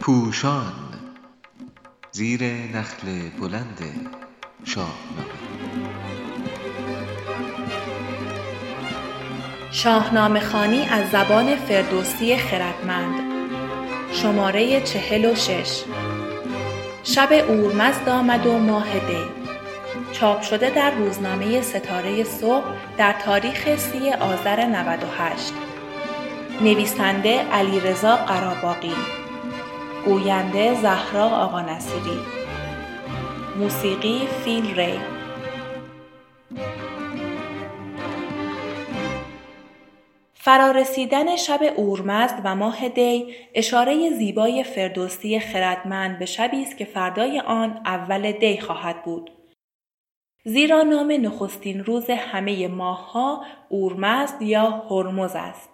پوشان زیر نخل بلند شاهنامه شاهنامه خوانی از زبان فردوسی خردمند. شماره چهل و شش. شب اورمزد آمد و ماه دی. چاپ شده در روزنامه ستاره صبح در تاریخ سی آذر 98 نویسنده علیرضا قراباقی گوینده زهرا آقا نصیری موسیقی فیل ری. فرارسیدن شب اورمزد و ماه دی اشاره زیبای فردوسی خردمند به شبی است که فردای آن اول دی خواهد بود. زیرا نام نخستین روز همه ماهها اورمزد یا هرمز است.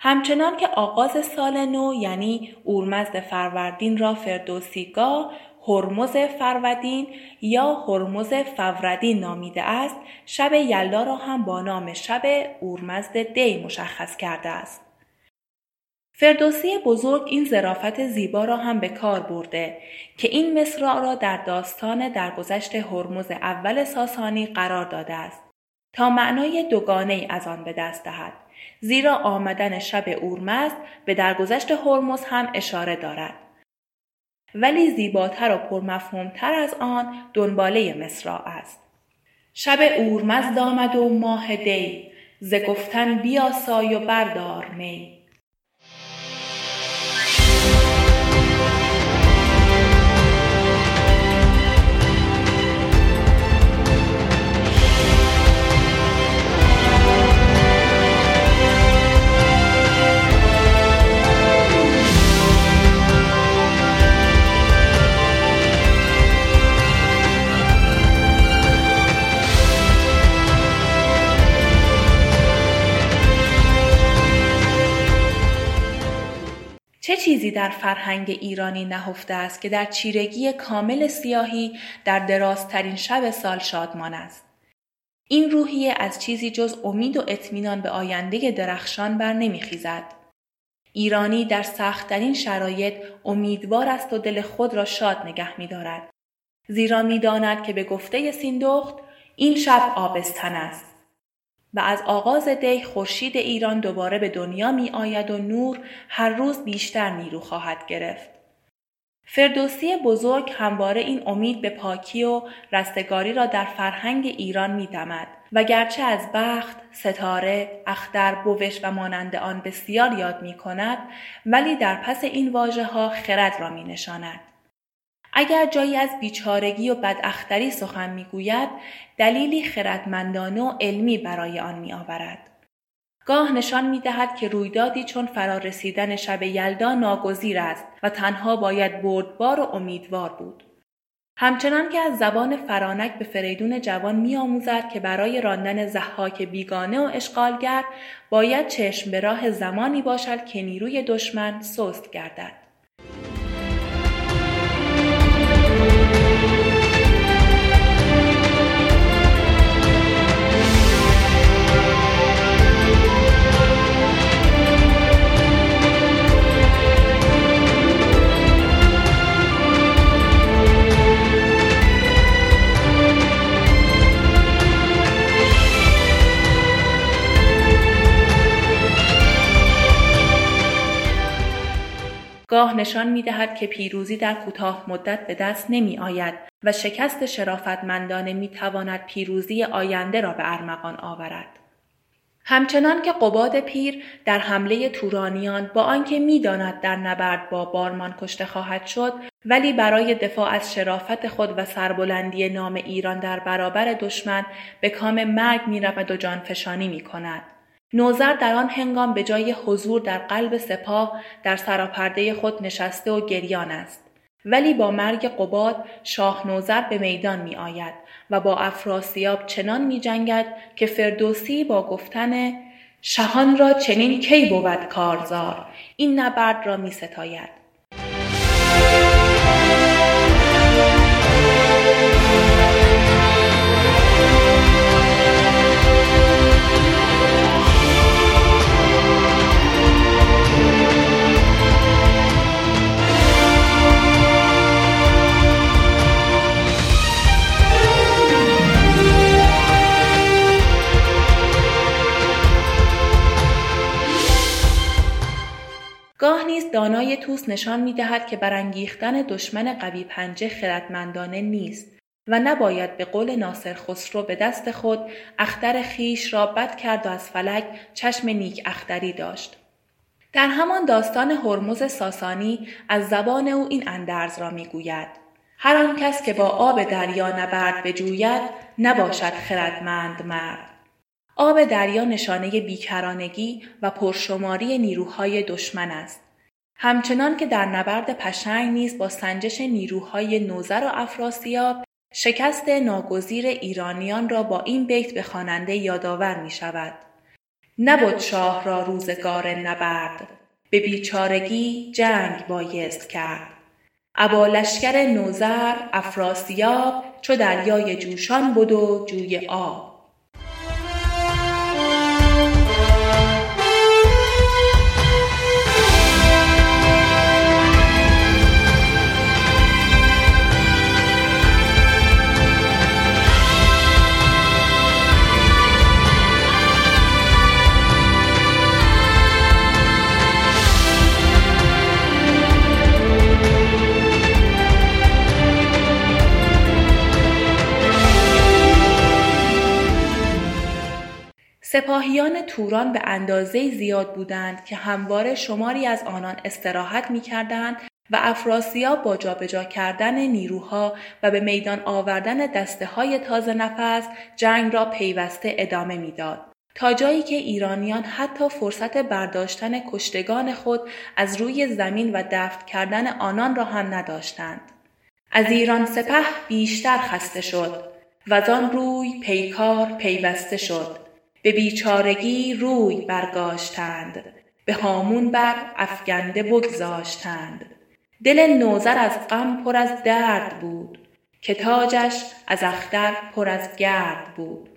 همچنان که آغاز سال نو یعنی اورمزد فروردین را فردوسیگاه هرمز فرودین یا هرمز فوردین نامیده است شب یلدا را هم با نام شب اورمزد دی مشخص کرده است. فردوسی بزرگ این ظرافت زیبا را هم به کار برده که این مصرع را در داستان درگذشت هرمز اول ساسانی قرار داده است تا معنای دوگانه از آن به دست دهد. زیرا آمدن شب اورمزد به درگذشت هرمز هم اشاره دارد. ولی زیباتر و پرمفهومتر از آن دنباله مصرع است. شب اورمزد آمد و ماه دی ز گفتن بیاسای و بردار می. چیزی در فرهنگ ایرانی نهفته است که در چیرگی کامل سیاهی در درازترین شب سال شادمان است. این روحیه از چیزی جز امید و اطمینان به آینده درخشان بر نمیخیزد. ایرانی در سختترین شرایط امیدوار است و دل خود را شاد نگه میدارد. زیرا می‌داند که به گفته سیندخت این شب آبستن است. و از آغاز دی خورشید ایران دوباره به دنیا می آید و نور هر روز بیشتر نیرو خواهد گرفت. فردوسی بزرگ همواره این امید به پاکی و رستگاری را در فرهنگ ایران می دمد و گرچه از بخت، ستاره، اختر، بوش و مانند آن بسیار یاد می کند ولی در پس این واژه ها خرد را می نشاند. اگر جایی از بیچارگی و بداختری سخن می‌گوید دلیلی خردمندانه و علمی برای آن میآورد گاه نشان می دهد که رویدادی چون فرارسیدن شب یلدا ناگزیر است و تنها باید بردبار و امیدوار بود. همچنان که از زبان فرانک به فریدون جوان می آموزد که برای راندن زحاک بیگانه و اشغالگر باید چشم به راه زمانی باشد که نیروی دشمن سست گردد. گاه نشان می دهد که پیروزی در کوتاه مدت به دست نمی آید و شکست شرافتمندانه می تواند پیروزی آینده را به ارمغان آورد. همچنان که قباد پیر در حمله تورانیان با آنکه می‌داند در نبرد با بارمان کشته خواهد شد ولی برای دفاع از شرافت خود و سربلندی نام ایران در برابر دشمن به کام مرگ می رود و جانفشانی می کند. نوزر در آن هنگام به جای حضور در قلب سپاه در سراپرده خود نشسته و گریان است. ولی با مرگ قباد شاه نوزر به میدان می آید و با افراسیاب چنان می جنگد که فردوسی با گفتن شهان را چنین کی بود کارزار این نبرد را می ستاید. توس نشان می دهد که برانگیختن دشمن قوی پنجه خردمندانه نیست و نباید به قول ناصر خسرو به دست خود اختر خیش را بد کرد و از فلک چشم نیک اختری داشت. در همان داستان هرمز ساسانی از زبان او این اندرز را می‌گوید هر آن کس که با آب دریا نبرد بجوید نباشد خردمند مرد آب دریا نشانه بیکرانگی و پرشماری نیروهای دشمن است همچنان که در نبرد پشنگ نیز با سنجش نیروهای نوزر و افراسیاب شکست ناگزیر ایرانیان را با این بیت به خواننده یادآور می شود. نبود شاه را روزگار نبرد به بیچارگی جنگ بایست کرد ابا لشکر نوزر افراسیاب چو دریای جوشان بود و جوی آب سپاهیان توران به اندازه زیاد بودند که همواره شماری از آنان استراحت می کردند و افراسیاب با جابجا کردن نیروها و به میدان آوردن دسته های تازه نفس جنگ را پیوسته ادامه می‌داد. تا جایی که ایرانیان حتی فرصت برداشتن کشتگان خود از روی زمین و دفت کردن آنان را هم نداشتند. از ایران سپه بیشتر خسته شد و آن روی پیکار پیوسته شد به بیچارگی روی برگاشتند به هامون بر افگنده بگذاشتند. دل نوزر از غم پر از درد بود که تاجش از اختر پر از گرد بود.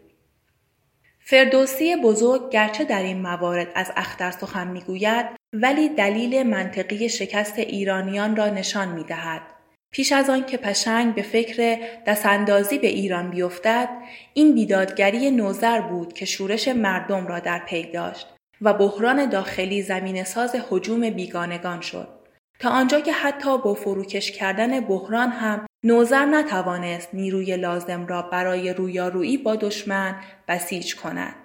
فردوسی بزرگ گرچه در این موارد از اختر سخن می‌گوید ولی دلیل منطقی شکست ایرانیان را نشان می‌دهد. پیش از آن که پشنگ به فکر دستاندازی به ایران بیفتد این بیدادگری نوزر بود که شورش مردم را در پی داشت و بحران داخلی زمین ساز حجوم بیگانگان شد. تا آنجا که حتی با فروکش کردن بحران هم نوزر نتوانست نیروی لازم را برای رویارویی با دشمن بسیج کند.